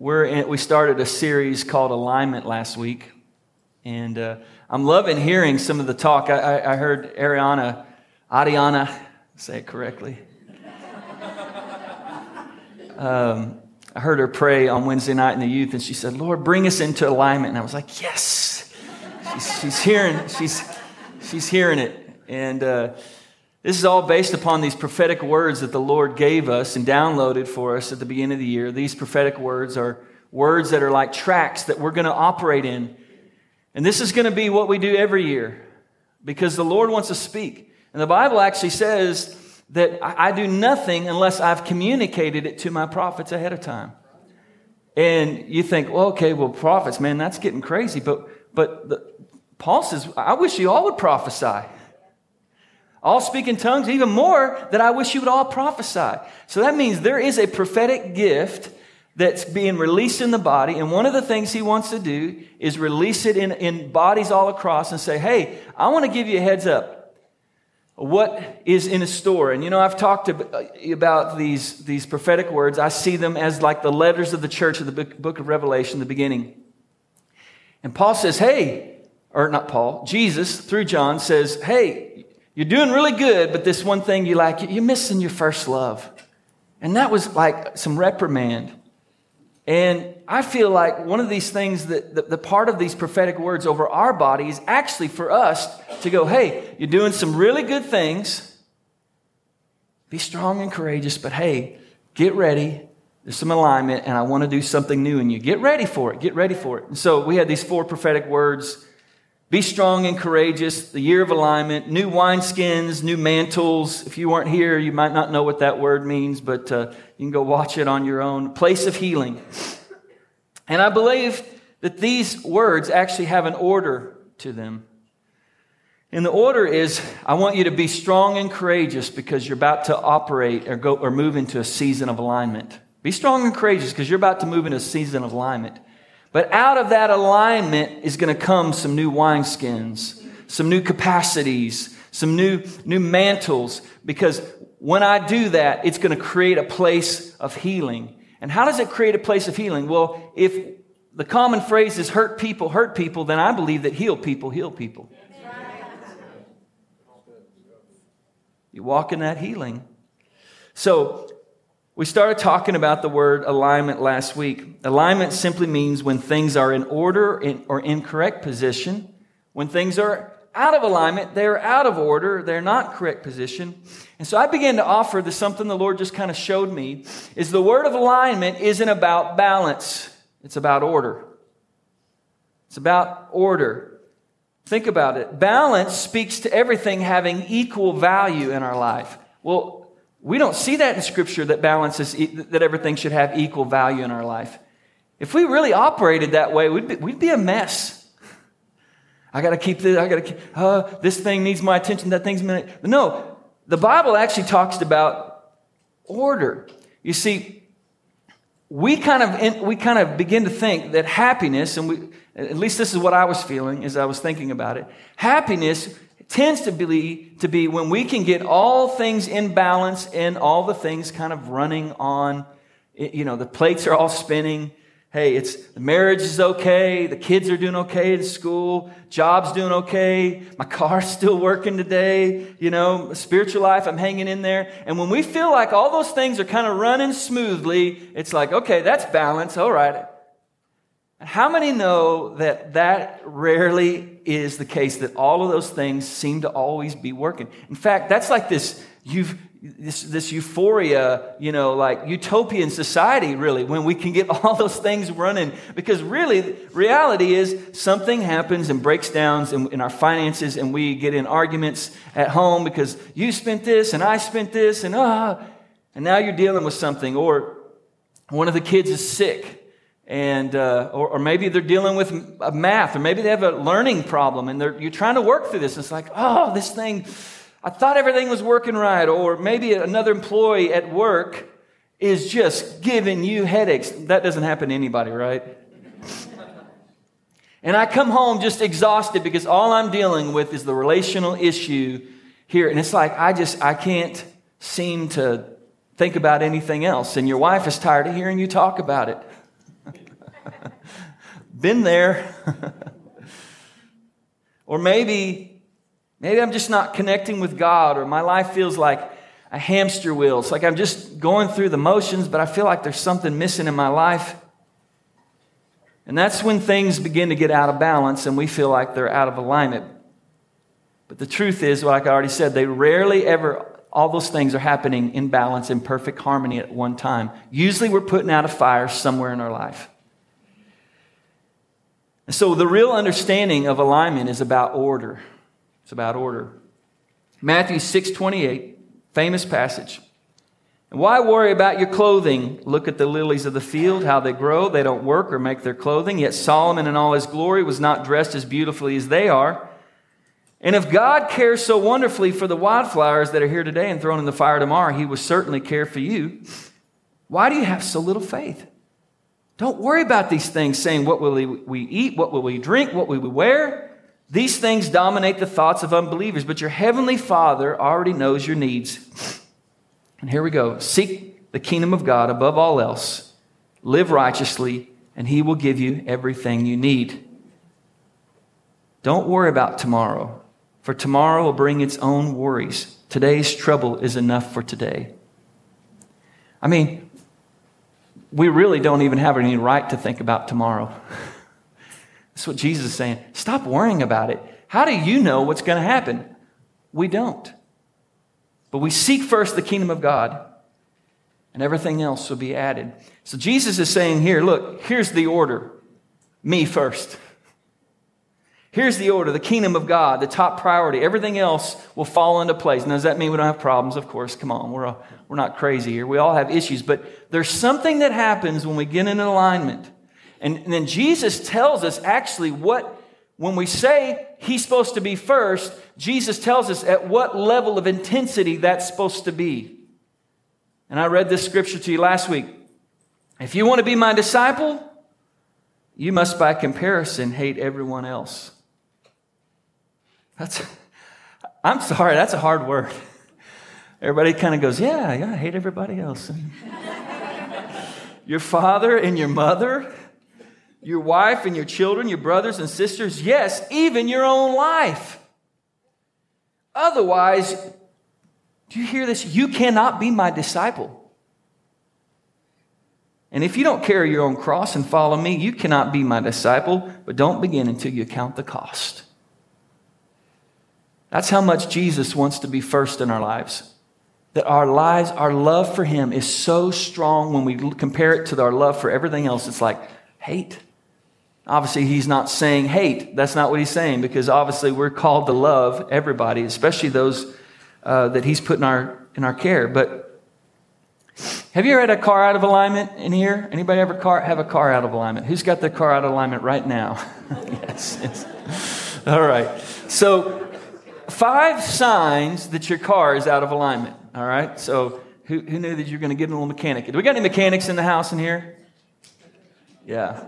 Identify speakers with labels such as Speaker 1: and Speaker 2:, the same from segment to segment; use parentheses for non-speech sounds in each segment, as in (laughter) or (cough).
Speaker 1: we're in, we started a series called Alignment last week, and uh, I'm loving hearing some of the talk. I, I, I heard Ariana, Ariana, say it correctly. (laughs) Um, I heard her pray on Wednesday night in the youth, and she said, "Lord, bring us into alignment." And I was like, "Yes." She's, she's hearing. She's she's hearing it, and. Uh, this is all based upon these prophetic words that the Lord gave us and downloaded for us at the beginning of the year. These prophetic words are words that are like tracks that we're going to operate in. And this is going to be what we do every year because the Lord wants to speak. And the Bible actually says that I do nothing unless I've communicated it to my prophets ahead of time. And you think, well, okay, well, prophets, man, that's getting crazy. But, but the, Paul says, I wish you all would prophesy. All speak in tongues, even more that I wish you would all prophesy. So that means there is a prophetic gift that's being released in the body. And one of the things he wants to do is release it in, in bodies all across and say, hey, I want to give you a heads up. What is in a store? And you know, I've talked uh, about these, these prophetic words. I see them as like the letters of the church of the book of Revelation, the beginning. And Paul says, hey, or not Paul, Jesus through John says, hey, you're doing really good, but this one thing you like, you're missing your first love. And that was like some reprimand. And I feel like one of these things that the, the, part of these prophetic words over our body is actually for us to go, hey, you're doing some really good things. Be strong and courageous, but hey, get ready. There's some alignment, and I want to do something new in you. Get ready for it. Get ready for it. And so we had these four prophetic words be strong and courageous, the year of alignment, new wineskins, new mantles. If you weren't here, you might not know what that word means, but uh, you can go watch it on your own. Place of healing. And I believe that these words actually have an order to them. And the order is I want you to be strong and courageous because you're about to operate or go or move into a season of alignment. Be strong and courageous because you're about to move into a season of alignment. But out of that alignment is going to come some new wineskins, some new capacities, some new, new mantles, because when I do that, it's going to create a place of healing. And how does it create a place of healing? Well, if the common phrase is hurt people, hurt people, then I believe that heal people, heal people. You walk in that healing. So we started talking about the word alignment last week. Alignment simply means when things are in order or in correct position. When things are out of alignment, they're out of order, they're not correct position. And so I began to offer the something the Lord just kind of showed me is the word of alignment isn't about balance, it's about order. It's about order. Think about it. Balance speaks to everything having equal value in our life. Well, we don't see that in Scripture that balances, that everything should have equal value in our life. If we really operated that way, we'd be, we'd be a mess. I got to keep this, I got to uh, this thing needs my attention, that thing's, my, no, the Bible actually talks about order. You see, we kind of, we kind of begin to think that happiness, and we, at least this is what I was feeling as I was thinking about it. Happiness tends to be, to be when we can get all things in balance and all the things kind of running on, you know, the plates are all spinning. Hey, it's the marriage is okay, the kids are doing okay in school, job's doing okay, my car's (laughs) still working today, you know, spiritual life, I'm hanging in there. And when we feel like all those things are kind of running smoothly, it's like, okay, that's balance, all right. How many know that that rarely is the case, that all of those things seem to always be working? In fact, that's like this, you've, this, this euphoria, you know, like utopian society, really, when we can get (laughs) all those things running. Because really, reality is something happens and breaks down in, in our finances, and we get in arguments at home because you spent this and I spent this, and ah, and now you're dealing with something. Or one of the kids is sick and uh, or, or, maybe they're dealing with math or maybe they have a learning problem and you're trying to work through this. It's like oh this thing i thought everything was working right or maybe another employee at work is just giving you headaches. That doesn't happen to anybody right? (laughs) And i come home just exhausted because all i'm dealing with is the relational issue here and it's like i just i can't seem to think about anything else. And your wife is tired of hearing you talk about it (laughs) Been there. (laughs) or maybe, maybe I'm just not connecting with God, or my life feels like a hamster wheel. It's like I'm just going through the motions, but I feel like there's something missing in my life. And that's when things begin to get out of balance and we feel like they're out of alignment. But the truth is, like I already said, they rarely ever, all those things are happening in balance, in perfect harmony at one time. Usually we're putting out a fire somewhere in our life. So the real understanding of alignment is about order. It's about order. Matthew 6 28, famous passage. Why worry about your clothing? Look at the lilies of the field, how they grow. They don't work or make their clothing. Yet Solomon in all his glory was not dressed as beautifully as they are. And if God cares so wonderfully for the wildflowers that are here today and thrown in the fire tomorrow, he will certainly care for you. Why do you have so little faith? Don't worry about these things, saying, What will we eat? What will we drink? What will we wear? These things dominate the thoughts of unbelievers, but your heavenly Father already knows your needs. And here we go seek the kingdom of God above all else, live righteously, and He will give you everything you need. Don't worry about tomorrow, for tomorrow will bring its own worries. Today's trouble is enough for today. I mean, we really don't even have any right to think about tomorrow. That's what Jesus is saying. Stop worrying about it. How do you know what's going to happen? We don't. But we seek first the kingdom of God, and everything else will be added. So Jesus is saying here, look, here's the order me first. Here's the order the kingdom of God, the top priority. Everything else will fall into place. Now, does that mean we don't have problems? Of course, come on. We're, we're not crazy here. We all have issues. But there's something that happens when we get in alignment. And, and then Jesus tells us actually what when we say he's supposed to be first, Jesus tells us at what level of intensity that's supposed to be. And I read this scripture to you last week. If you want to be my disciple, you must by comparison hate everyone else. That's, I'm sorry, that's a hard word. Everybody kind of goes, yeah, yeah, I hate everybody else. your father and your mother your wife and your children, your brothers and sisters, yes, even your own life. Otherwise, do you hear this? You cannot be my disciple. And if you don't carry your own cross and follow me, you cannot be my disciple, but don't begin until you count the cost. That's how much Jesus wants to be first in our lives. That our lives, our love for him is so strong when we compare it to our love for everything else, it's like hate. Obviously, he's not saying hate. That's not what he's saying because obviously we're called to love everybody, especially those uh, that he's put in our, in our care. But have you ever had a car out of alignment in here? Anybody ever car, have a car out of alignment? Who's got their car out of alignment right now? (laughs) yes, yes. All right. So, five signs that your car is out of alignment. All right. So, who, who knew that you're going to get a little mechanic? Do we got any mechanics in the house in here? Yeah.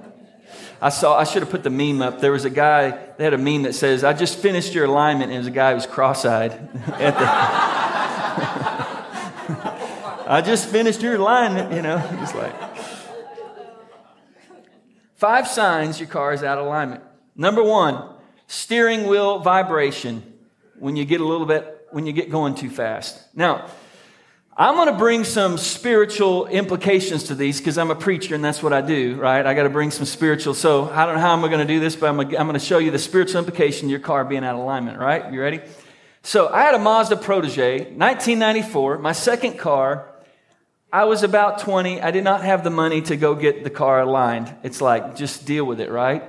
Speaker 1: I saw, I should have put the meme up. There was a guy, they had a meme that says, I just finished your alignment, and it was a guy who was cross eyed (laughs) the. (laughs) I just finished your alignment, you know. It's like. Five signs your car is out of alignment. Number one, steering wheel vibration when you get a little bit, when you get going too fast. Now, I'm going to bring some spiritual implications to these because I'm a preacher and that's what I do, right? I got to bring some spiritual. So I don't know how I'm going to do this, but I'm going to show you the spiritual implication of your car being out of alignment, right? You ready? So I had a Mazda Protege, 1994, my second car. I was about 20. I did not have the money to go get the car aligned. It's like, just deal with it, right?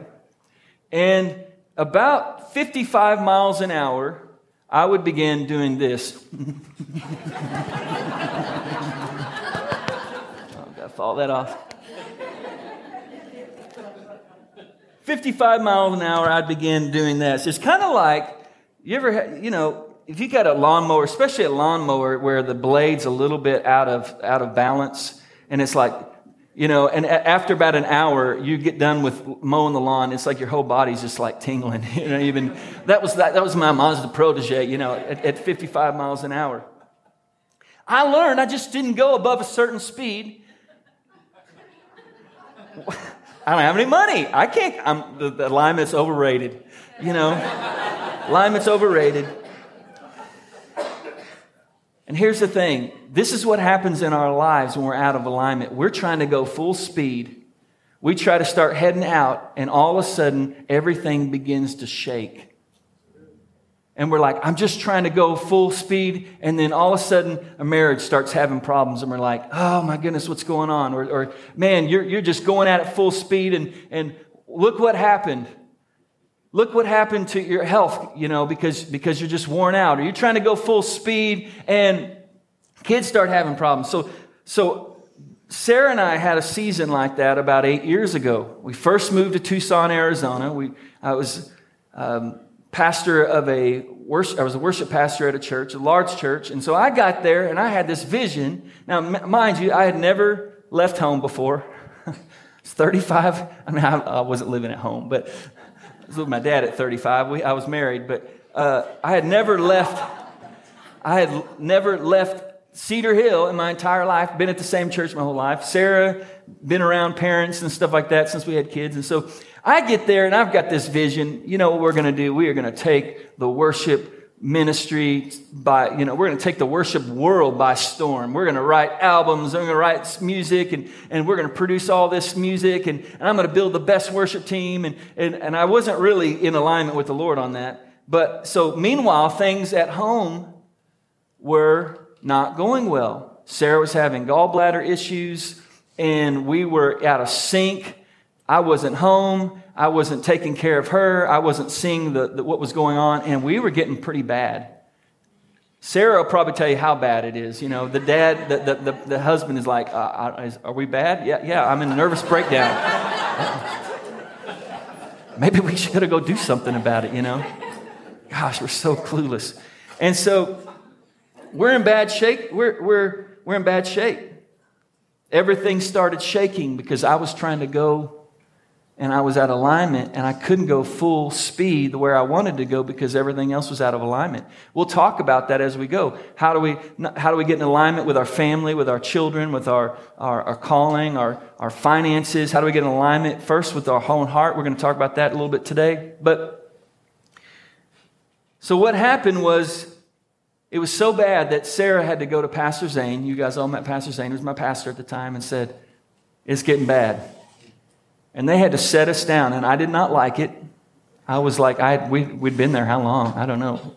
Speaker 1: And about 55 miles an hour, I would begin doing this. (laughs) oh, gotta fall that off. 55 miles an hour, I'd begin doing this. It's kind of like, you ever, you know, if you got a lawnmower, especially a lawnmower where the blade's a little bit out of, out of balance, and it's like you know, and after about an hour, you get done with mowing the lawn. It's like your whole body's just like tingling. (laughs) You know, even that was that, that was my Mazda Protege. You know, at, at 55 miles an hour. I learned I just didn't go above a certain speed. (laughs) I don't have any money. I can't. I'm, the, the overrated. You know, alignment's overrated. And here's the thing this is what happens in our lives when we're out of alignment. We're trying to go full speed. We try to start heading out, and all of a sudden, everything begins to shake. And we're like, I'm just trying to go full speed. And then all of a sudden, a marriage starts having problems. And we're like, oh my goodness, what's going on? Or, or man, you're, you're just going at it full speed. And, and look what happened. Look what happened to your health, you know, because, because you're just worn out. Or you're trying to go full speed and kids start having problems. So, so Sarah and I had a season like that about eight years ago. We first moved to Tucson, Arizona. We, I was, um, pastor of a worship, I was a worship pastor at a church, a large church. And so I got there and I had this vision. Now, mind you, I had never left home before. (laughs) it's 35. I mean, I, I, wasn't living at home, but I was with my dad at 35. We, I was married, but uh, I had never left. I had never left Cedar Hill in my entire life. Been at the same church my whole life. Sarah, been around parents and stuff like that since we had kids, and so I get there and I've got this vision. You know what we're going to do? We are going to take the worship ministry by, you know, we're going to take the worship world by storm. We're going to write albums, we're going to write music, and, and we're going to produce all this music, and, and I'm going to build the best worship team. And, and, and I wasn't really in alignment with the Lord on that. But so, meanwhile, things at home were not going well. Sarah was having gallbladder issues, and we were out of sync I wasn't home. I wasn't taking care of her. I wasn't seeing the, the, what was going on, and we were getting pretty bad. Sarah will probably tell you how bad it is. You know, the dad, the, the, the, the husband is like, uh, is, Are we bad? Yeah, yeah, I'm in a nervous breakdown. (laughs) Maybe we should go do something about it, you know? Gosh, we're so clueless. And so we're in bad shape. We're, we're, we're in bad shape. Everything started shaking because I was trying to go and I was out of alignment and I couldn't go full speed where I wanted to go because everything else was out of alignment. We'll talk about that as we go. How do we, how do we get in alignment with our family, with our children, with our, our, our calling, our, our finances? How do we get in alignment first with our own heart? We're going to talk about that a little bit today. But so what happened was it was so bad that Sarah had to go to Pastor Zane. You guys all met Pastor Zane, who was my pastor at the time, and said, It's getting bad. And they had to set us down, and I did not like it. I was like, I we, we'd been there how long? I don't know.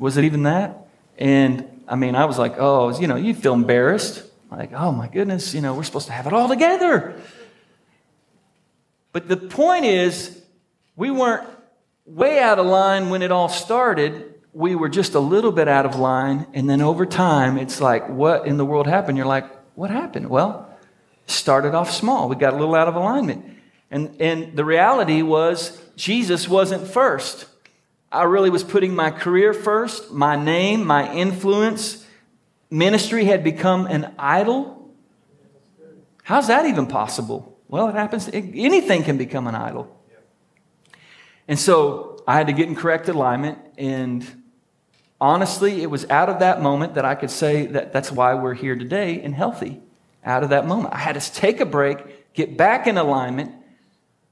Speaker 1: Was it even that? And I mean, I was like, oh, you know, you feel embarrassed. Like, oh my goodness, you know, we're supposed to have it all together. But the point is, we weren't way out of line when it all started. We were just a little bit out of line. And then over time, it's like, what in the world happened? You're like, what happened? Well, started off small. We got a little out of alignment. And, and the reality was, Jesus wasn't first. I really was putting my career first, my name, my influence. Ministry had become an idol. How's that even possible? Well, it happens, anything can become an idol. And so I had to get in correct alignment. And honestly, it was out of that moment that I could say that that's why we're here today and healthy out of that moment. I had to take a break, get back in alignment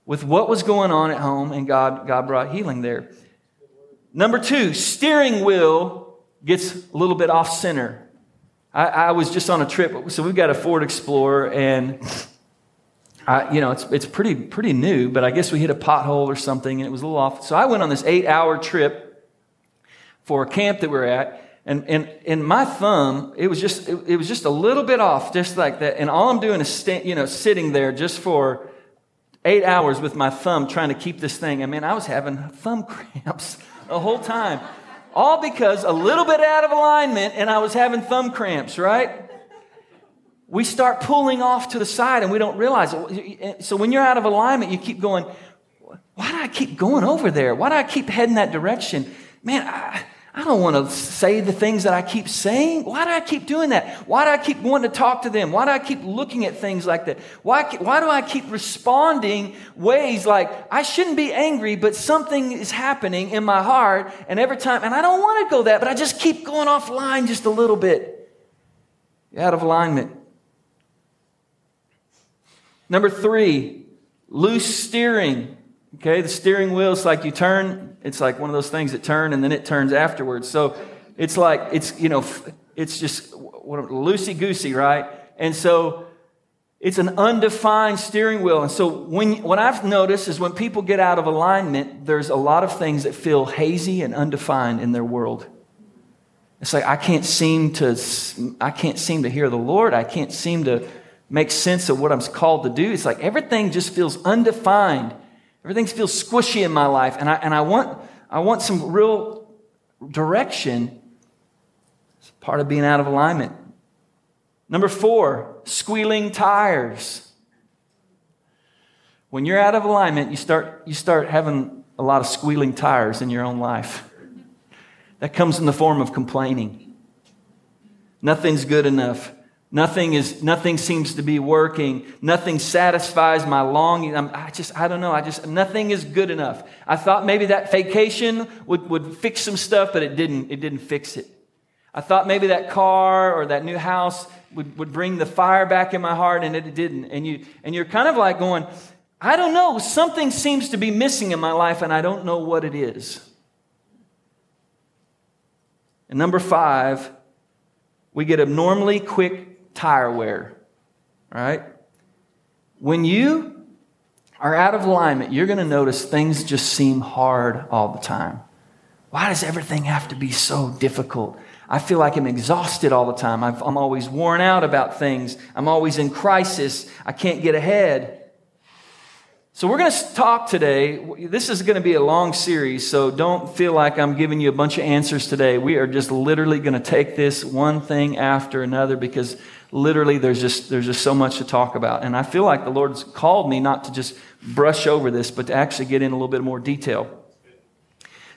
Speaker 1: with what was going on at home, and God, God brought healing there. Number two, steering wheel gets a little bit off center. I, I was just on a trip, so we've got a Ford Explorer, and I, you know it's it's pretty pretty new, but I guess we hit a pothole or something, and it was a little off. So I went on this eight hour trip for a camp that we we're at, and, and, and my thumb, it was just, it, it, was just a little bit off, just like that. And all I'm doing is, you know, sitting there just for eight hours with my thumb trying to keep this thing. I mean, I was having thumb (laughs) cramps the whole time. All because a little bit out of alignment and I was having thumb cramps, right? We start pulling off to the side and we don't realize it. So when you're out of alignment, you keep going, why do I keep going over there? Why do I keep heading that direction? Man, I, I don't want to say the things that I keep saying. Why do I keep doing that? Why do I keep wanting to talk to them? Why do I keep looking at things like that? Why, why do I keep responding ways like I shouldn't be angry, but something is happening in my heart, and every time, and I don't want to go that, but I just keep going offline just a little bit. Out of alignment. Number three, loose steering. Okay, the steering wheel is like you turn, it's like one of those things that turn and then it turns afterwards. So it's like, it's, you know, it's just loosey goosey, right? And so it's an undefined steering wheel. And so when, what I've noticed is when people get out of alignment, there's a lot of things that feel hazy and undefined in their world. It's like I can't seem to I can't seem to hear the Lord. I can't seem to make sense of what I'm called to do. It's like everything just feels undefined. Everything feels squishy in my life. And I, and I want I want some real direction. It's part of being out of alignment. Number four, squealing tires. When you're out of alignment, you start, you start having a lot of squealing tires in your own life. That comes in the form of complaining. Nothing's good enough. Nothing is, nothing seems to be working. Nothing satisfies my longing. I'm, i just, I don't know. I just, nothing is good enough. I thought maybe that vacation would, would fix some stuff, but it didn't. It didn't fix it. I thought maybe that car or that new house would, would bring the fire back in my heart, and it didn't. And, you, and you're kind of like going, I don't know. Something seems to be missing in my life, and I don't know what it is. And number five, we get abnormally quick tire wear. Right? When you are out of alignment, you're going to notice things just seem hard all the time. Why does everything have to be so difficult? I feel like I'm exhausted all the time. i am always worn out about things. I'm always in crisis. I can't get ahead. So, we're going to talk today. This is going to be a long series, so don't feel like I'm giving you a bunch of answers today. We are just literally going to take this one thing after another because literally there's just, there's just so much to talk about. And I feel like the Lord's called me not to just brush over this, but to actually get in a little bit more detail.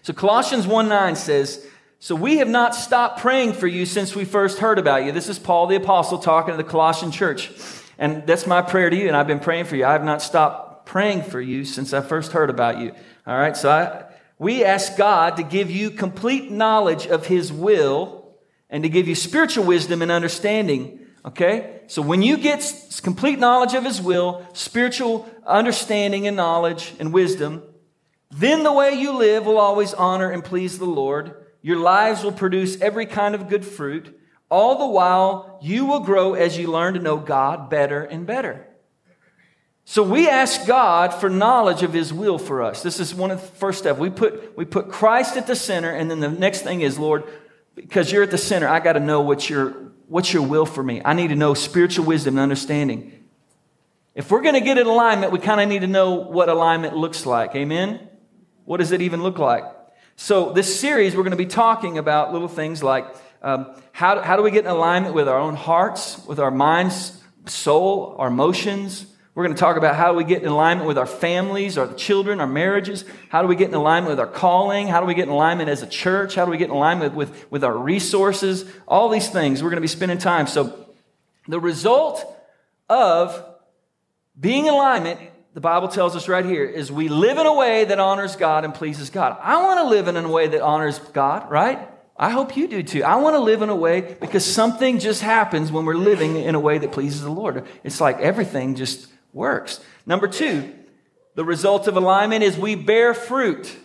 Speaker 1: So, Colossians 1 9 says, So we have not stopped praying for you since we first heard about you. This is Paul the Apostle talking to the Colossian church. And that's my prayer to you, and I've been praying for you. I have not stopped praying for you since I first heard about you. All right, so I, we ask God to give you complete knowledge of His will and to give you spiritual wisdom and understanding. Okay? So when you get complete knowledge of His will, spiritual understanding and knowledge and wisdom, then the way you live will always honor and please the Lord. Your lives will produce every kind of good fruit. All the while, you will grow as you learn to know God better and better. So we ask God for knowledge of His will for us. This is one of the first steps. We put, we put Christ at the center, and then the next thing is, Lord, because you're at the center, I got to know what's your, what's your will for me. I need to know spiritual wisdom and understanding. If we're going to get in alignment, we kind of need to know what alignment looks like. Amen? What does it even look like? So, this series, we're going to be talking about little things like um, how, how do we get in alignment with our own hearts, with our minds, soul, our emotions, we're going to talk about how do we get in alignment with our families, our children, our marriages. How do we get in alignment with our calling? How do we get in alignment as a church? How do we get in alignment with, with our resources? All these things we're going to be spending time. So, the result of being in alignment, the Bible tells us right here, is we live in a way that honors God and pleases God. I want to live in a way that honors God, right? I hope you do too. I want to live in a way because something just happens when we're living in a way that pleases the Lord. It's like everything just works. Number two, the result of alignment is we bear fruit.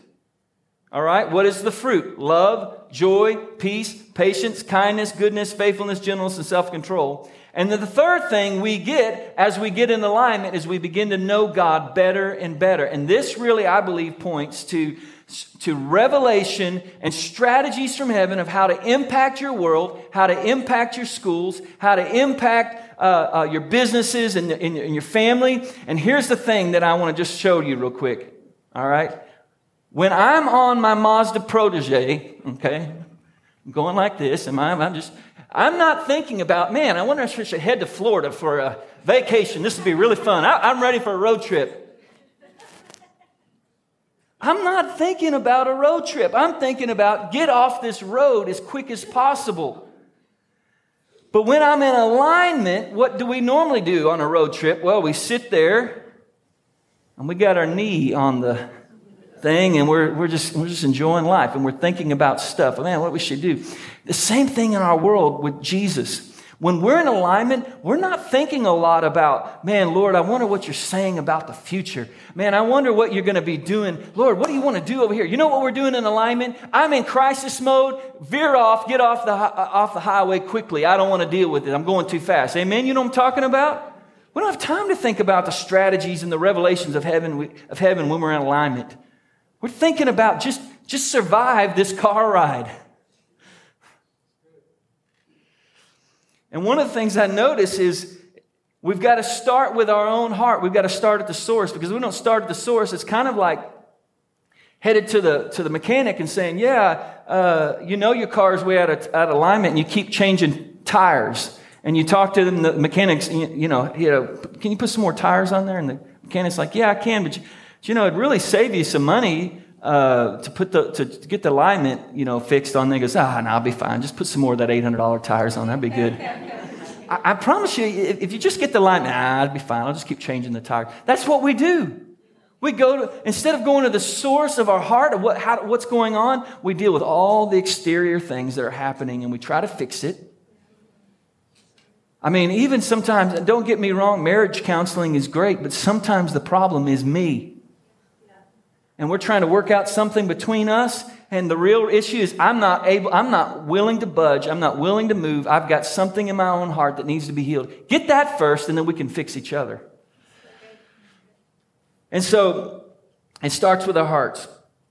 Speaker 1: All right, what is the fruit? Love, joy, peace, patience, kindness, goodness, faithfulness, gentleness, and self control. And then the third thing we get as we get in alignment is we begin to know God better and better. And this really, I believe, points to to revelation and strategies from heaven of how to impact your world, how to impact your schools, how to impact uh, uh, your businesses and, and, and your family. And here's the thing that I want to just show you real quick. All right? When I'm on my Mazda Protege, okay, going like this, and I'm, I'm just, I'm not thinking about, man, I wonder if I should head to Florida for a vacation. This would be really fun. I, I'm ready for a road trip. I'm not thinking about a road trip. I'm thinking about get off this road as quick as possible. But when I'm in alignment, what do we normally do on a road trip? Well, we sit there and we got our knee on the thing and we're, we're, just, we're just enjoying life and we're thinking about stuff. Man, what we should do. The same thing in our world with Jesus. When we're in alignment, we're not thinking a lot about, man, Lord, I wonder what you're saying about the future. Man, I wonder what you're going to be doing. Lord, what do you want to do over here? You know what we're doing in alignment? I'm in crisis mode. Veer off, get off the, uh, off the highway quickly. I don't want to deal with it. I'm going too fast. Amen? You know what I'm talking about? We don't have time to think about the strategies and the revelations of heaven, of heaven when we're in alignment. We're thinking about just, just survive this car ride. And one of the things I notice is we've got to start with our own heart. We've got to start at the source because we don't start at the source. It's kind of like headed to the, to the mechanic and saying, Yeah, uh, you know your car's way out of, out of alignment and you keep changing tires. And you talk to them, the mechanics, you, know, you know, can you put some more tires on there? And the mechanic's like, Yeah, I can, but you, but, you know, it'd really save you some money uh, to put the to, get the alignment, you know, fixed on there. He goes, ah, no, I'll be fine. Just put some more of that eight hundred dollar tires on. That'd be good. (laughs) I, I, promise you, if, if, you just get the alignment, ah, I'd be fine. I'll just keep changing the tire. That's what we do. We go to instead of going to the source of our heart of what how, what's going on, we deal with all the exterior things that are happening, and we try to fix it. I mean, even sometimes, don't get me wrong, marriage counseling is great, but sometimes the problem is me and we're trying to work out something between us. And the real issue is i'm not able i'm not willing to budge. I'm not willing to move. I've got something in my own heart that needs to be healed. Get that first and then we can fix each other. And so it starts with our hearts.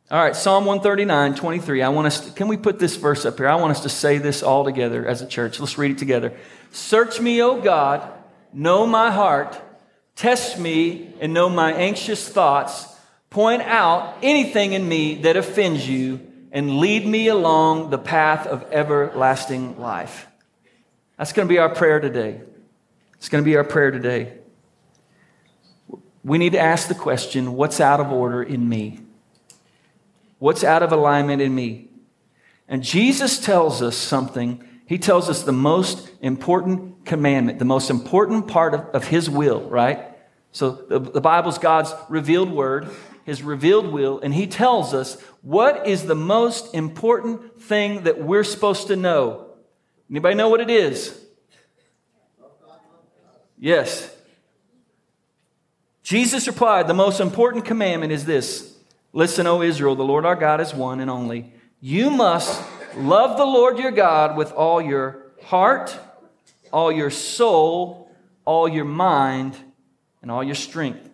Speaker 1: All right psalm 139 23 i want us to, can we put this verse up here? I want us to say this all together as a church. Let's read it together. Search me o god know my heart. Test me and know my anxious thoughts Point out anything in me that offends you and lead me along the path of everlasting life. That's going to be our prayer today. It's going to be our prayer today. We need to ask the question what's out of order in me? What's out of alignment in me? And Jesus tells us something. He tells us the most important commandment, the most important part of, of His will, right? So the, the Bible's God's revealed word his revealed will, and he tells us what is the most important thing that we're supposed to know. Anybody know what it is? Yes. Jesus replied, The most important commandment is this Listen, O Israel, the Lord our God is one and only. You must love the Lord your God with all your heart, all your soul, all your mind, and all your strength.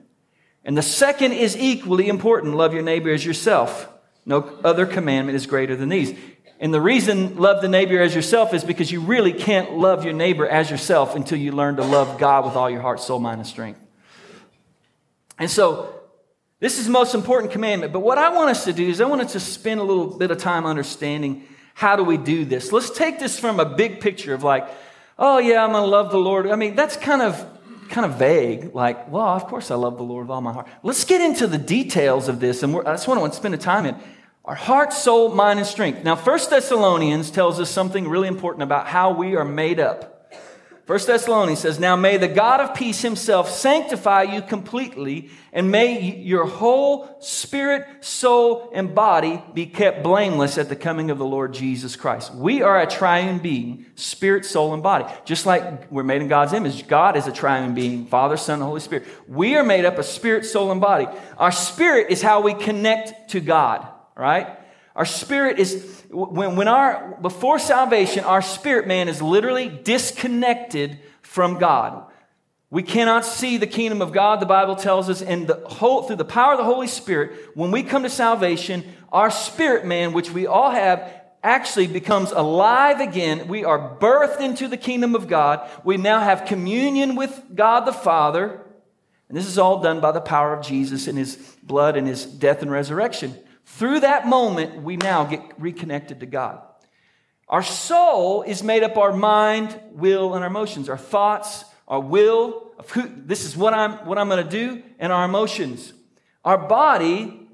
Speaker 1: And the second is equally important love your neighbor as yourself. No other commandment is greater than these. And the reason love the neighbor as yourself is because you really can't love your neighbor as yourself until you learn to love God with all your heart, soul, mind, and strength. And so, this is the most important commandment. But what I want us to do is I want us to spend a little bit of time understanding how do we do this. Let's take this from a big picture of like, oh yeah, I'm going to love the Lord. I mean, that's kind of kind of vague, like, well, of course I love the Lord with all my heart. Let's get into the details of this, and that's what I just want to spend the time in. Our heart, soul, mind, and strength. Now, First Thessalonians tells us something really important about how we are made up. First Thessalonians says, Now may the God of peace himself sanctify you completely, and may your whole spirit, soul, and body be kept blameless at the coming of the Lord Jesus Christ. We are a triune being, spirit, soul, and body. Just like we're made in God's image, God is a triune being, Father, Son, and Holy Spirit. We are made up of spirit, soul, and body. Our spirit is how we connect to God, right? Our spirit is, when, when our, before salvation, our spirit man is literally disconnected from God. We cannot see the kingdom of God, the Bible tells us, and the whole, through the power of the Holy Spirit, when we come to salvation, our spirit man, which we all have, actually becomes alive again. We are birthed into the kingdom of God. We now have communion with God the Father. And this is all done by the power of Jesus and his blood and his death and resurrection. Through that moment, we now get reconnected to God. Our soul is made up our mind, will, and our emotions, our thoughts, our will, of who, this is what I'm, what I'm going to do, and our emotions. Our body,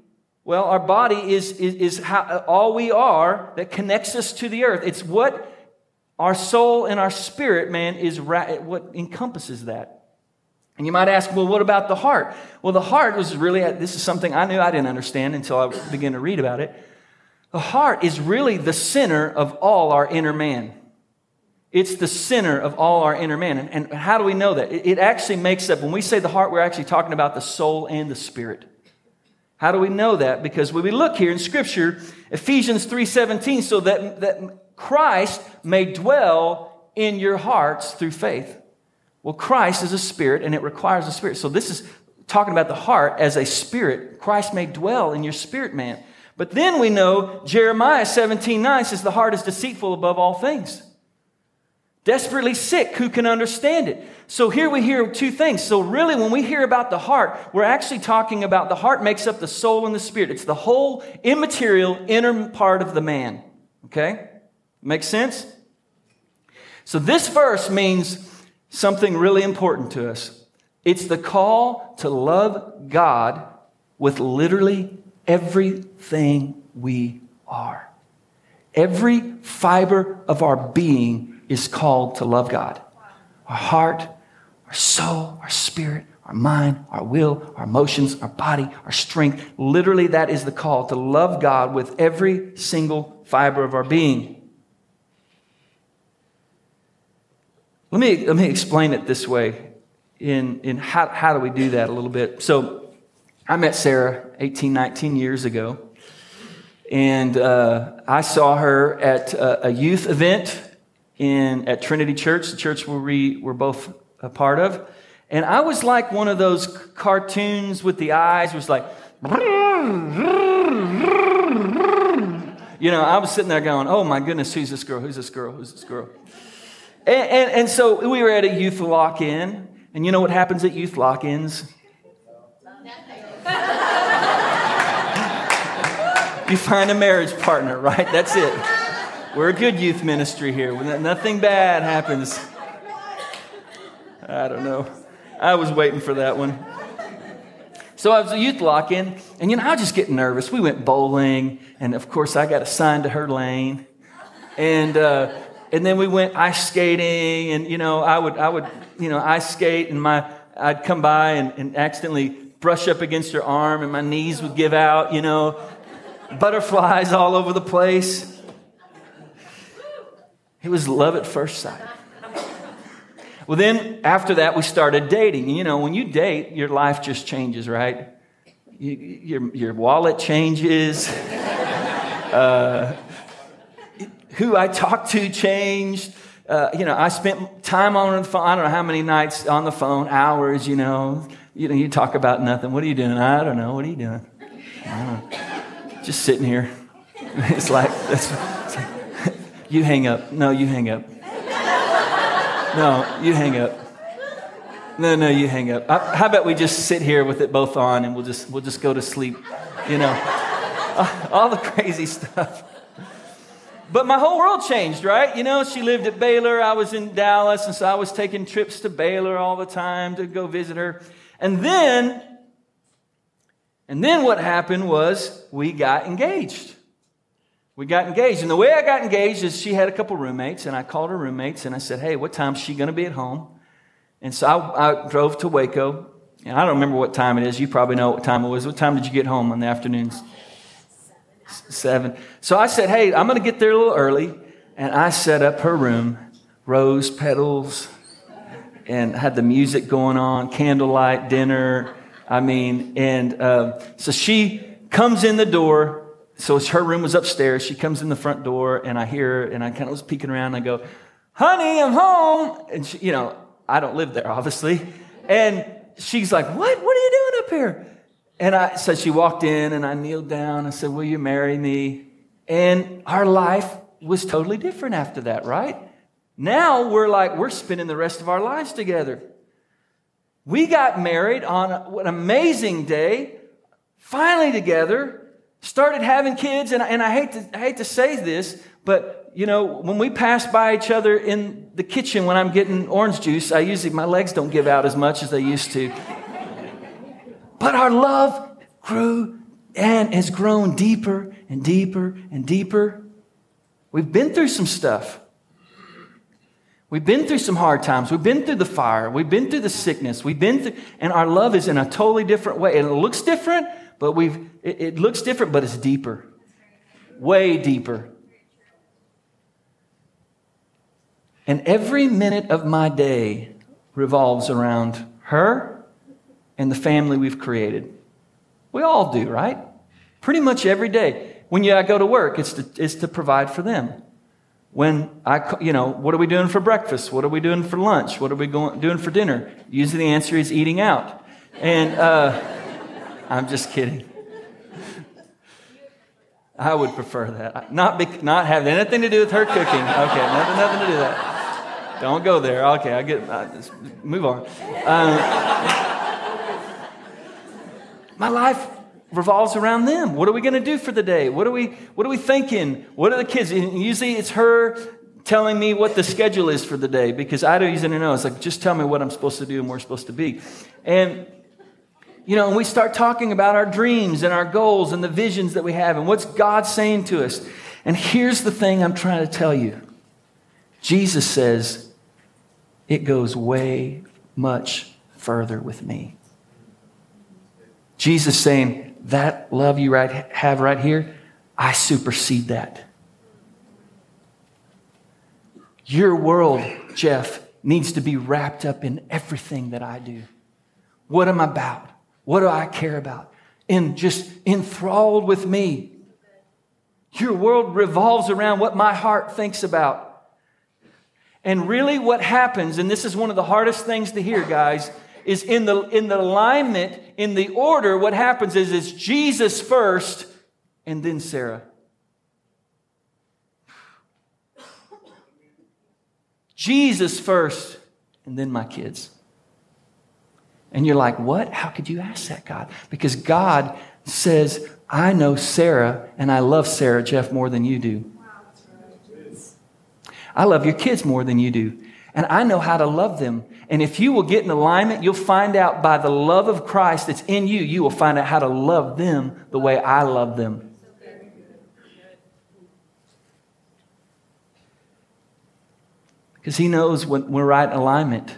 Speaker 1: well, our body is, is, is how, all we are that connects us to the earth. It's what our soul and our spirit, man, is what encompasses that. And you might ask, well, what about the heart? Well, the heart was really, this is something I knew I didn't understand until I began to read about it. The heart is really the center of all our inner man. It's the center of all our inner man. And, and how do we know that? It, it actually makes up, when we say the heart, we're actually talking about the soul and the spirit. How do we know that? Because when we look here in Scripture, Ephesians 3.17, so that, that Christ may dwell in your hearts through faith. Well, Christ is a spirit and it requires a spirit. So this is talking about the heart as a spirit. Christ may dwell in your spirit man. But then we know Jeremiah 17 9 says the heart is deceitful above all things. Desperately sick, who can understand it? So here we hear two things. So really, when we hear about the heart, we're actually talking about the heart makes up the soul and the spirit. It's the whole immaterial inner part of the man. Okay? Makes sense? So this verse means something really important to us. It's the call to love God with literally everything we are. Every fiber of our being is called to love God. Our heart, our soul, our spirit, our mind, our will, our emotions, our body, our strength. Literally, that is the call to love God with every single fiber of our being. Let me, let me explain it this way in, in how, how do we do that a little bit. So I met Sarah 18, 19 years ago, and uh, I saw her at a, a, youth event in, at Trinity Church, the church where we were both a part of. And I was like one of those cartoons with the eyes, was like, you know, I was sitting there going, oh my goodness, who's this girl? Who's this girl? Who's this girl? And, and, and so we were at a youth lock in. And you know what happens at youth lock ins? you find a marriage partner, right? That's it. We're a good youth ministry here. Nothing bad happens. I don't know. I was waiting for that one. So I was a youth lock in, and you know, I was just getting nervous. We went bowling, and of course, I got assigned to her lane. And uh, and then we went ice skating, and you know, I would, I would, you know, ice skate, and my, I'd come by and, and accidentally brush up against her arm, and my knees would give out, you know, butterflies all over the place. It was love at first sight. Well, then after that, we started dating. You know, when you date, your life just changes, right? You, your, your wallet changes. (laughs) Uh, who I talked to changed. Uh, you know, I spent time on the phone. I don't know how many nights on the phone, hours. You know, you know, you talk about nothing. What are you doing? I don't know. What are you doing? Just sitting here. (laughs) It's like, it's like, (laughs) you hang up. No, you hang up. No, you hang up. No, no, you hang up. I, how about we just sit here with it both on and we'll just we'll just go to sleep. You know, (laughs) all the crazy stuff. But my whole world changed, right? You know, she lived at Baylor. I was in Dallas, and so I was taking trips to Baylor all the time to go visit her. And then, and then what happened was we got engaged. We got engaged. And the way I got engaged is she had a couple roommates, and I called her roommates and I said, Hey, what time's she going to be at home? And so I, I drove to Waco. And I don't remember what time it is. You probably know what time it was. What time did you get home in the afternoons? Seven. So I said, hey, I'm going to get there a little early. And I set up her room, rose petals, and had the music going on, candlelight dinner. I mean, and uh, so she comes in the door. So her room was upstairs. She comes in the front door, and I hear her, and I kind of was peeking around. And I go, honey, I'm home. And she, you know, I don't live there, obviously. And she's like, what? What are you doing up here? And I said, she walked in and I kneeled down. I said, Will you marry me? And our life was totally different after that, right? Now we're like, we're spending the rest of our lives together. We got married on an amazing day, finally together, started having kids. And, and I, hate to, I hate to say this, but you know, when we pass by each other in the kitchen when I'm getting orange juice, I usually, my legs don't give out as much as they used to. But our love grew and has grown deeper and deeper and deeper. We've been through some stuff. We've been through some hard times. We've been through the fire. We've been through the sickness. We've been through, and our love is in a totally different way. It looks different, but we've, it, it looks different, but it's deeper. Way deeper. And every minute of my day revolves around her and the family we've created. We all do, right? Pretty much every day. When you, I go to work, it's to, it's to provide for them. When I, you know, what are we doing for breakfast? What are we doing for lunch? What are we going, doing for dinner? Usually the answer is eating out. And uh, (laughs) I'm just kidding. (laughs) I would prefer that. Not, be, not have anything to do with her cooking. Okay, nothing, nothing to do with that. Don't go there. Okay, I get. Uh, move on. Uh, (laughs) my life revolves around them. What are we going to do for the day? What are we What are we thinking? What are the kids? And usually, it's her telling me what the schedule is for the day because I don't usually know. It's like just tell me what I'm supposed to do and where I'm supposed to be. And you know, and we start talking about our dreams and our goals and the visions that we have and what's God saying to us. And here's the thing I'm trying to tell you Jesus says it goes way much further with me. Jesus saying, that love you right, have right here, I supersede that. Your world, Jeff, needs to be wrapped up in everything that I do. What am I about? What do I care about? And just enthralled with me. Your world revolves around what my heart thinks about. And really, what happens, and this is one of the hardest things to hear, guys, is in the, in the alignment, in the order, what happens is it's Jesus first and then Sarah. Jesus first and then my kids. And you're like, what? How could you ask that, God? Because God says, I know Sarah and I love Sarah, Jeff, more than you do. I love your kids more than you do. And I know how to love them. And if you will get in alignment, you'll find out by the love of Christ that's in you, you will find out how to love them the way I love them. Because He knows when we're right in alignment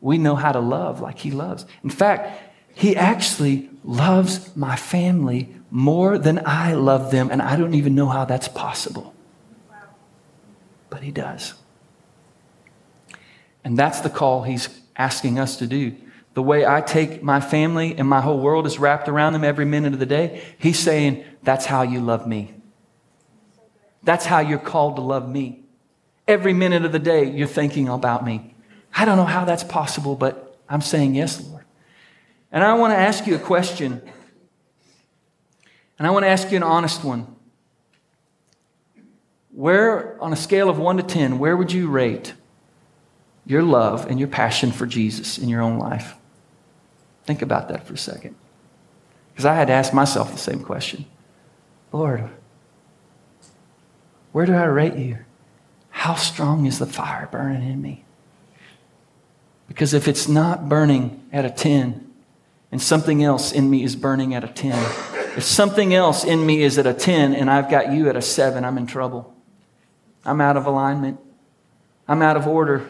Speaker 1: we know how to love like He loves. In fact, He actually loves my family more than I love them, and I don't even know how that's possible. But He does. And that's the call He's asking us to do. The way I take my family and my whole world is wrapped around them every minute of the day, He's saying, That's how you love me. That's how you're called to love me. Every minute of the day, you're thinking about me. I don't know how that's possible, but I'm saying yes, Lord. And I want to ask you a question. And I want to ask you an honest one. Where, on a scale of 1 to 10, where would you rate your love and your passion for Jesus in your own life? Think about that for a second. Because I had to ask myself the same question Lord, where do I rate you? How strong is the fire burning in me? Because if it's not burning at a 10, and something else in me is burning at a 10, if something else in me is at a 10 and I've got you at a 7, I'm in trouble. I'm out of alignment. I'm out of order.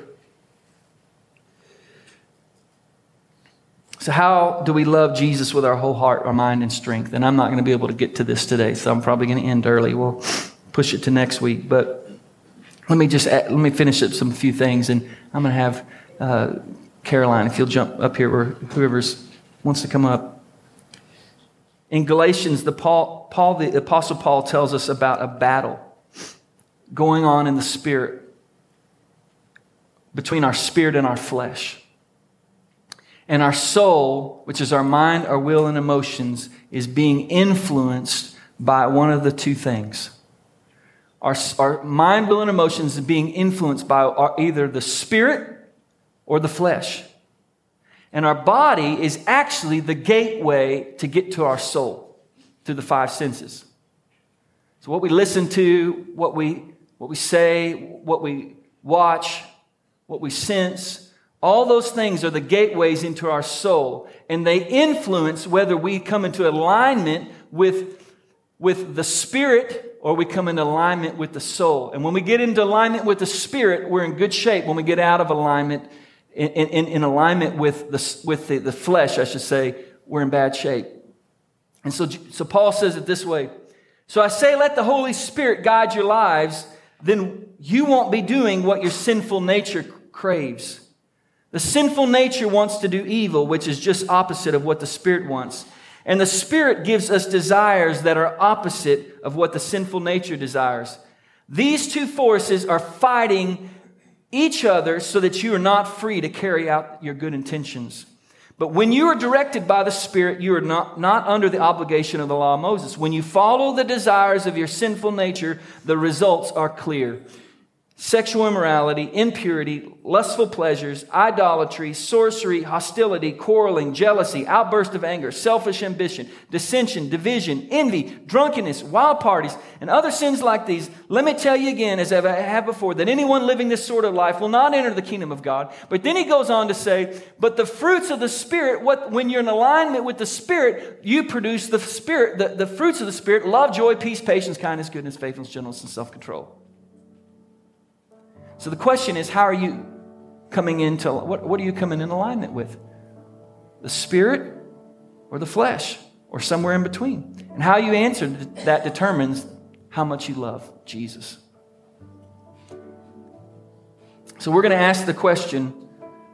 Speaker 1: So, how do we love Jesus with our whole heart, our mind, and strength? And I'm not going to be able to get to this today, so I'm probably going to end early. We'll push it to next week. But let me just add, let me finish up some few things, and I'm going to have uh, Caroline, if you'll jump up here, or whoever's wants to come up. In Galatians, the Paul, Paul, the Apostle Paul tells us about a battle going on in the spirit between our spirit and our flesh. And our soul, which is our mind, our will, and emotions, is being influenced by one of the two things. Our, our mind, will, and emotions is being influenced by our, either the spirit or the flesh. And our body is actually the gateway to get to our soul through the five senses. So what we listen to, what we, what we say, what we watch, what we sense, all those things are the gateways into our soul. And they influence whether we come into alignment with, with the spirit or we come into alignment with the soul. And when we get into alignment with the spirit, we're in good shape. When we get out of alignment, in, in, in alignment with, the, with the, the flesh, I should say, we're in bad shape. And so, so Paul says it this way. So I say, let the Holy Spirit guide your lives. then you won't be doing what your sinful nature craves. The sinful nature wants to do evil, which is just opposite of what the Spirit wants. And the Spirit gives us desires that are opposite of what the sinful nature desires. These two forces are fighting each other so that you are not free to carry out your good intentions. But when you are directed by the Spirit, you are not, not under the obligation of the law of Moses. When you follow the desires of your sinful nature, the results are clear sexual immorality, impurity, lustful pleasures, idolatry, sorcery, hostility, quarreling, jealousy, outburst of anger, selfish ambition, dissension, division, envy, drunkenness, wild parties, and other sins like these. Let me tell you again, as I have before, that anyone living this sort of life will not enter the kingdom of God. But then he goes on to say, but the fruits of the Spirit, what, when you're in alignment with the Spirit, you produce the Spirit, the, the fruits of the Spirit, love, joy, peace, patience, kindness, goodness, faithfulness, gentleness, and self-control. So the question is, how are you coming into, what, what are you coming in alignment with? The spirit or the flesh or somewhere in between? And how you answer that determines how much you love Jesus. So we're going to ask the question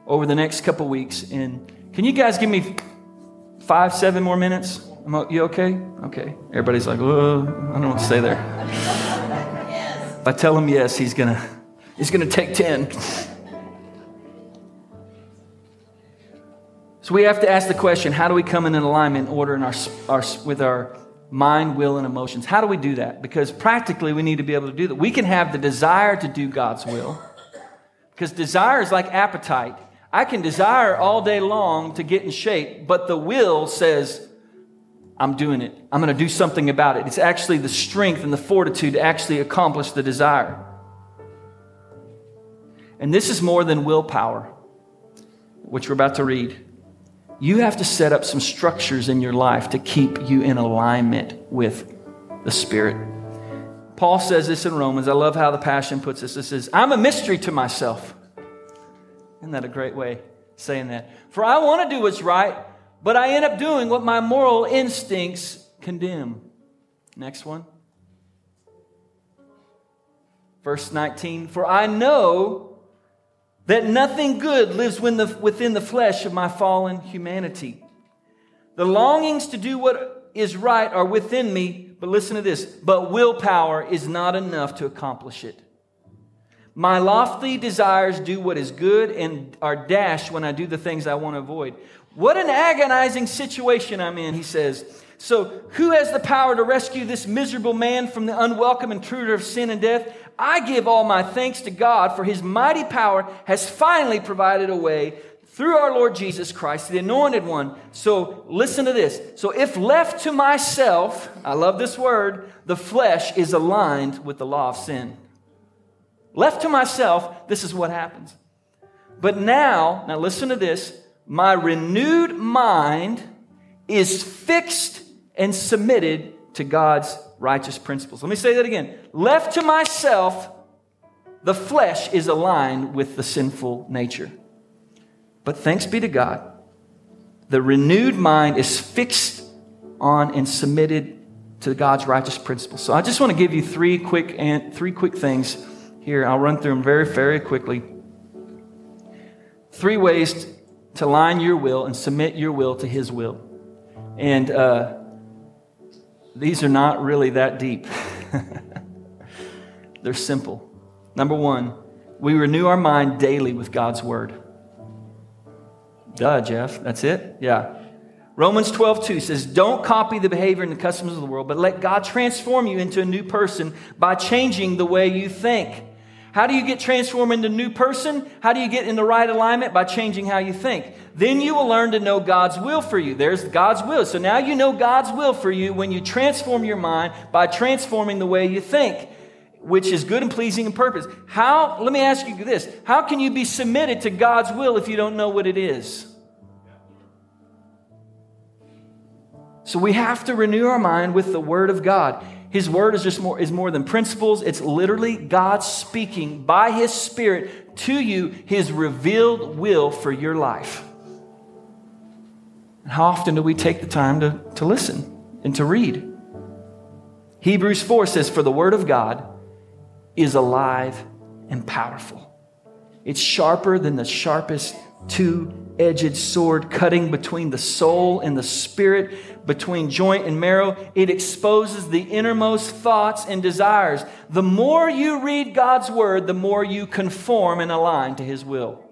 Speaker 1: over the next couple weeks. And can you guys give me five, seven more minutes? You okay? Okay. Everybody's like, I don't want to stay there. (laughs) Yes. If I tell him yes, he's going to it's going to take 10. So we have to ask the question how do we come in an alignment order in our, our, with our mind, will, and emotions? How do we do that? Because practically we need to be able to do that. We can have the desire to do God's will, because desire is like appetite. I can desire all day long to get in shape, but the will says, I'm doing it. I'm going to do something about it. It's actually the strength and the fortitude to actually accomplish the desire. And this is more than willpower, which we're about to read. You have to set up some structures in your life to keep you in alignment with the Spirit. Paul says this in Romans. I love how the Passion puts this. This is, I'm a mystery to myself. Isn't that a great way saying that? For I want to do what's right, but I end up doing what my moral instincts condemn. Next one. Verse 19 For I know that nothing good lives within the flesh of my fallen humanity. The longings to do what is right are within me, but listen to this but willpower is not enough to accomplish it. My lofty desires do what is good and are dashed when I do the things I want to avoid. What an agonizing situation I'm in, he says. So, who has the power to rescue this miserable man from the unwelcome intruder of sin and death? I give all my thanks to God for his mighty power has finally provided a way through our Lord Jesus Christ, the anointed one. So listen to this. So if left to myself, I love this word, the flesh is aligned with the law of sin. Left to myself, this is what happens. But now, now listen to this, my renewed mind is fixed and submitted to God's righteous principles. Let me say that again. Left to myself, the flesh is aligned with the sinful nature. But thanks be to God, the renewed mind is fixed on and submitted to God's righteous principles. So I just want to give you three quick and three quick things here. I'll run through them very, very quickly. Three ways to line your will and submit your will to His will. And uh, these are not really that deep, (laughs) they're simple. Number one, we renew our mind daily with God's word. Duh, Jeff. That's it? Yeah. Romans 12, 2 says, Don't copy the behavior and the customs of the world, but let God transform you into a new person by changing the way you think. How do you get transformed into a new person? How do you get in the right alignment? By changing how you think. Then you will learn to know God's will for you. There's God's will. So now you know God's will for you when you transform your mind by transforming the way you think, which is good and pleasing and purpose. How, let me ask you this how can you be submitted to God's will if you don't know what it is? So we have to renew our mind with the Word of God. His word is just more, is more than principles. It's literally God speaking by His Spirit to you His revealed will for your life. And how often do we take the time to, to listen and to read? Hebrews 4 says, For the word of God is alive and powerful. It's sharper than the sharpest two edged sword, cutting between the soul and the spirit, between joint and marrow. It exposes the innermost thoughts and desires. The more you read God's word, the more you conform and align to his will.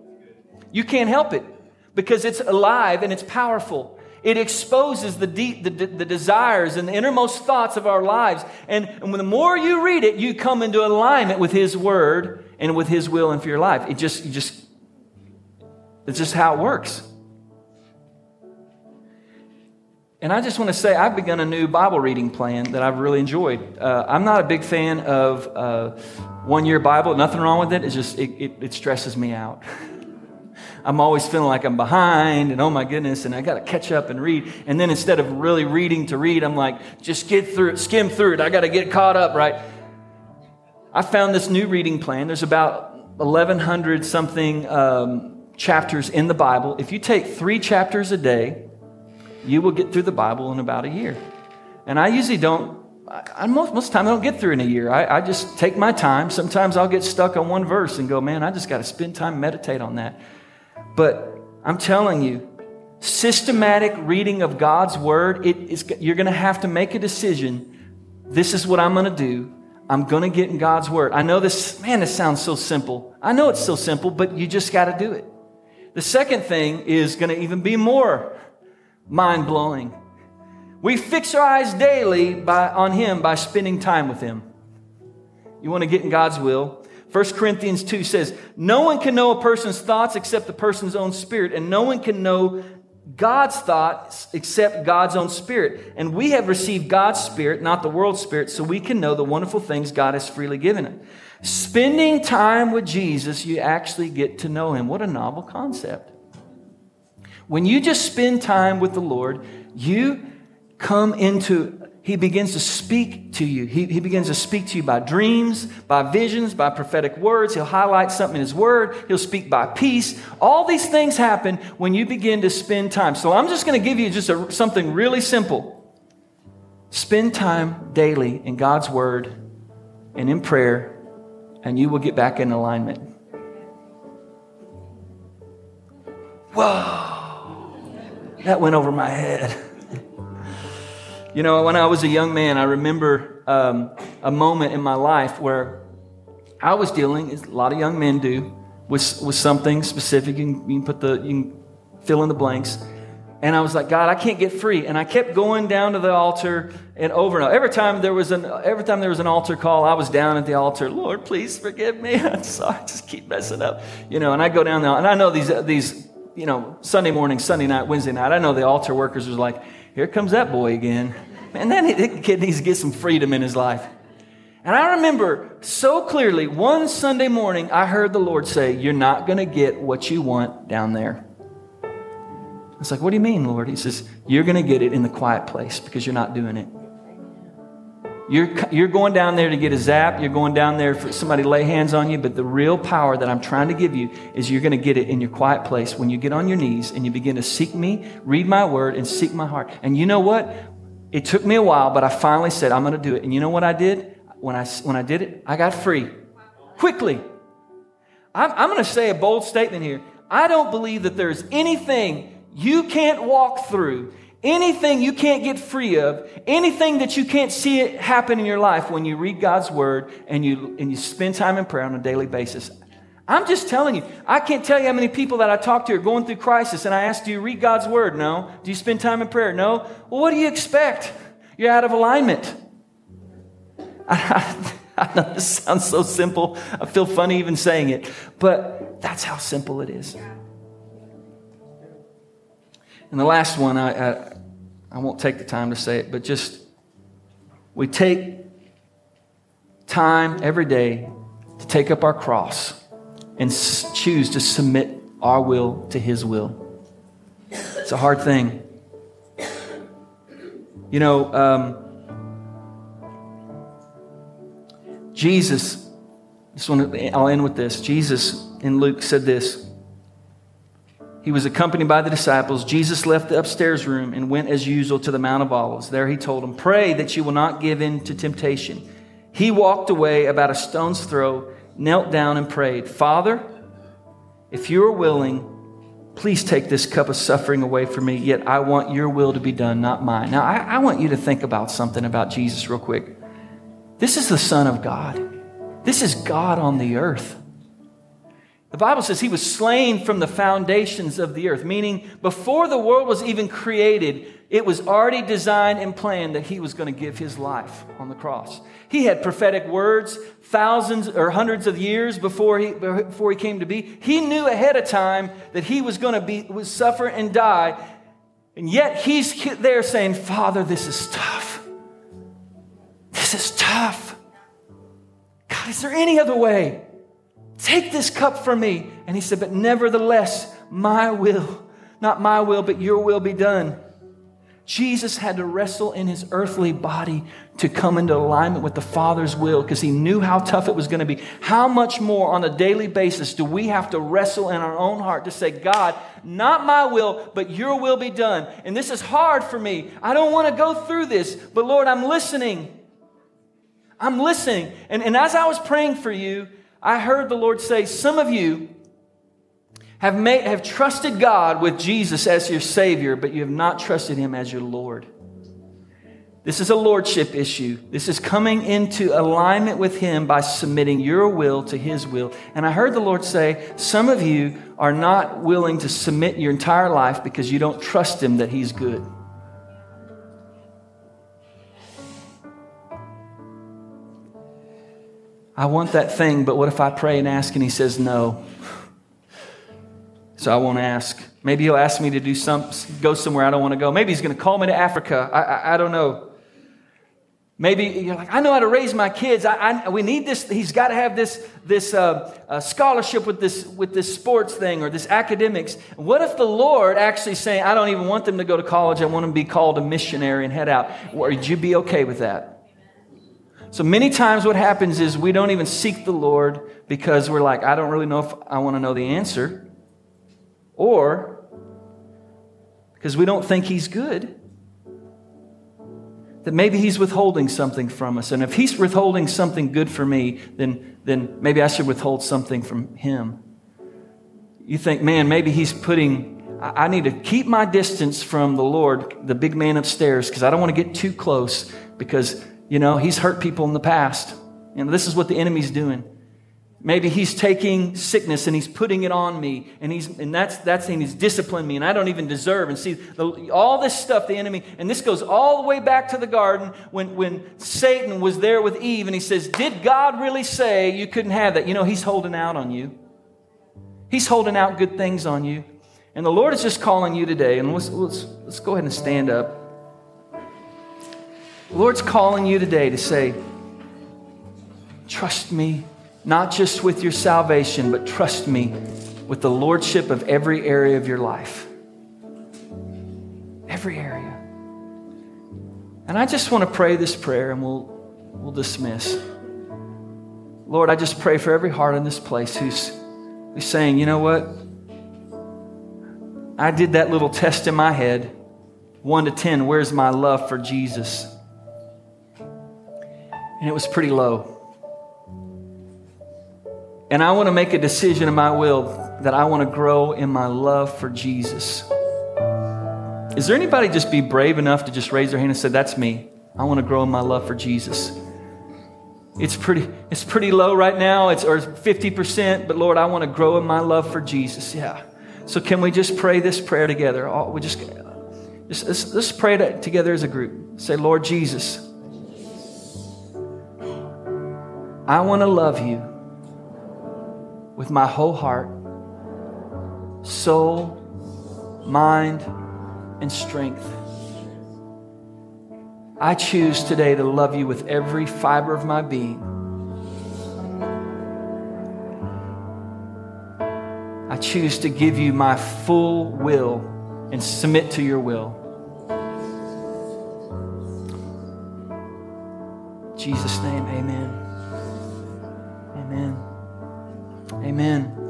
Speaker 1: You can't help it because it's alive and it's powerful. It exposes the deep, the, the desires and the innermost thoughts of our lives. And, and the more you read it, you come into alignment with His Word and with His will and for your life. It just, you just, it's just how it works. And I just want to say, I've begun a new Bible reading plan that I've really enjoyed. Uh, I'm not a big fan of uh, one year Bible, nothing wrong with it. It's just, it, it, it stresses me out. (laughs) I'm always feeling like I'm behind and oh my goodness, and I got to catch up and read. And then instead of really reading to read, I'm like, just get through it, skim through it. I got to get caught up, right? I found this new reading plan. There's about 1,100 something um, chapters in the Bible. If you take three chapters a day, you will get through the Bible in about a year. And I usually don't I, most, most of the time I don't get through in a year. I, I, just take my time. Sometimes I'll get stuck on one verse and go, man, I just got to spend time meditate on that. But I'm telling you, systematic reading of God's word, it is, you're going to have to make a decision. This is what I'm going to do. I'm going to get in God's word. I know this, man, this sounds so simple. I know it's so simple, but you just got to do it. The second thing is going to even be more mind blowing. We fix our eyes daily by, on Him by spending time with Him. You want to get in God's will? 1 Corinthians 2 says, No one can know a person's thoughts except the person's own spirit, and no one can know God's thoughts except God's own spirit. And we have received God's spirit, not the world's spirit, so we can know the wonderful things God has freely given us. Spending time with Jesus, you actually get to know him. What a novel concept. When you just spend time with the Lord, you come into he begins to speak to you. He, he begins to speak to you by dreams, by visions, by prophetic words. He'll highlight something in His Word. He'll speak by peace. All these things happen when you begin to spend time. So I'm just going to give you just a, something really simple. Spend time daily in God's Word and in prayer, and you will get back in alignment. Whoa! That went over my head. You know, when I was a young man, I remember um, a moment in my life where I was dealing, as a lot of young men do, with, with something specific. You can, you can put the, you can fill in the blanks. And I was like, God, I can't get free. And I kept going down to the altar and over and over. Every time there was an every time there was an altar call, I was down at the altar. Lord, please forgive me. (laughs) I'm sorry. I just keep messing up. You know, and I go down there, and I know these these, you know, Sunday morning, Sunday night, Wednesday night. I know the altar workers was like, here comes that boy again. Man, that kid needs to get some freedom in his life. And I remember so clearly one Sunday morning, I heard the Lord say, You're not going to get what you want down there. I was like, What do you mean, Lord? He says, You're going to get it in the quiet place because you're not doing it. You're, you're going down there to get a zap. You're going down there for somebody to lay hands on you. But the real power that I'm trying to give you is you're going to get it in your quiet place when you get on your knees and you begin to seek me, read my word, and seek my heart. And you know what? It took me a while, but I finally said, I'm going to do it. And you know what I did? When I, when I did it, I got free quickly. I'm, I'm going to say a bold statement here. I don't believe that there's anything you can't walk through Anything you can't get free of, anything that you can't see it happen in your life when you read God's word and you, and you spend time in prayer on a daily basis. I'm just telling you, I can't tell you how many people that I talk to are going through crisis and I ask, do you read God's word? No. Do you spend time in prayer? No. Well, what do you expect? You're out of alignment. (laughs) I, I know this sounds so simple. I feel funny even saying it, but that's how simple it is. And the last one, I, I, I won't take the time to say it, but just we take time every day to take up our cross and choose to submit our will to His will. It's a hard thing. You know, um, Jesus, this one, I'll end with this. Jesus in Luke said this he was accompanied by the disciples. Jesus left the upstairs room and went as usual to the Mount of Olives. There he told them, Pray that you will not give in to temptation. He walked away about a stone's throw, knelt down, and prayed, Father, if you are willing, please take this cup of suffering away from me, yet I want your will to be done, not mine. Now, I, I want you to think about something about Jesus real quick. This is the Son of God, this is God on the earth. The Bible says he was slain from the foundations of the earth, meaning before the world was even created, it was already designed and planned that he was going to give his life on the cross. He had prophetic words thousands or hundreds of years before he, before he came to be. He knew ahead of time that he was going to be, was suffer and die. And yet he's there saying, Father, this is tough. This is tough. God, is there any other way? Take this cup from me. And he said, But nevertheless, my will, not my will, but your will be done. Jesus had to wrestle in his earthly body to come into alignment with the Father's will because he knew how tough it was going to be. How much more on a daily basis do we have to wrestle in our own heart to say, God, not my will, but your will be done? And this is hard for me. I don't want to go through this, but Lord, I'm listening. I'm listening. And, and as I was praying for you, I heard the Lord say, Some of you have, made, have trusted God with Jesus as your Savior, but you have not trusted Him as your Lord. This is a lordship issue. This is coming into alignment with Him by submitting your will to His will. And I heard the Lord say, Some of you are not willing to submit your entire life because you don't trust Him that He's good. I want that thing, but what if I pray and ask and he says no? So I won't ask. Maybe he'll ask me to do some, go somewhere I don't want to go. Maybe he's going to call me to Africa. I, I, I, don't know. Maybe you're like, I know how to raise my kids. I, I we need this. He's got to have this, this uh, uh, scholarship with this, with this sports thing or this academics. What if the Lord actually saying, I don't even want them to go to college. I want them to be called a missionary and head out. Would you be okay with that? So many times what happens is we don't even seek the Lord because we're like, I don't really know if I want to know the answer. Or because we don't think He's good. That maybe He's withholding something from us. And if He's withholding something good for me, then, then maybe I should withhold something from Him. You think, man, maybe He's putting, I need to keep my distance from the Lord, the big man upstairs, because I don't want to get too close because you know, he's hurt people in the past. You know, this is what the enemy's doing. Maybe he's taking sickness and he's putting it on me, and he's and that's that's and he's disciplined me, and I don't even deserve. And see the, all this stuff, the enemy, and this goes all the way back to the garden when when Satan was there with Eve, and he says, "Did God really say you couldn't have that?" You know, he's holding out on you. He's holding out good things on you, and the Lord is just calling you today. And let's let's let's go ahead and stand up. The Lord's calling you today to say, Trust me, not just with your salvation, but trust me with the lordship of every area of your life. Every area. And I just want to pray this prayer and we'll, we'll dismiss. Lord, I just pray for every heart in this place who's, who's saying, you know what? I did that little test in my head, one to 10, where's my love for Jesus? And it was pretty low. And I want to make a decision in my will that I want to grow in my love for Jesus. Is there anybody just be brave enough to just raise their hand and say, That's me. I want to grow in my love for Jesus. It's pretty, it's pretty low right now, it's or 50%, but Lord, I want to grow in my love for Jesus. Yeah. So can we just pray this prayer together? Oh, we just, just let's, let's pray together as a group. Say, Lord Jesus. I want to love you with my whole heart, soul, mind, and strength. I choose today to love you with every fiber of my being. I choose to give you my full will and submit to your will. Jesus' name, amen. Amen. Amen.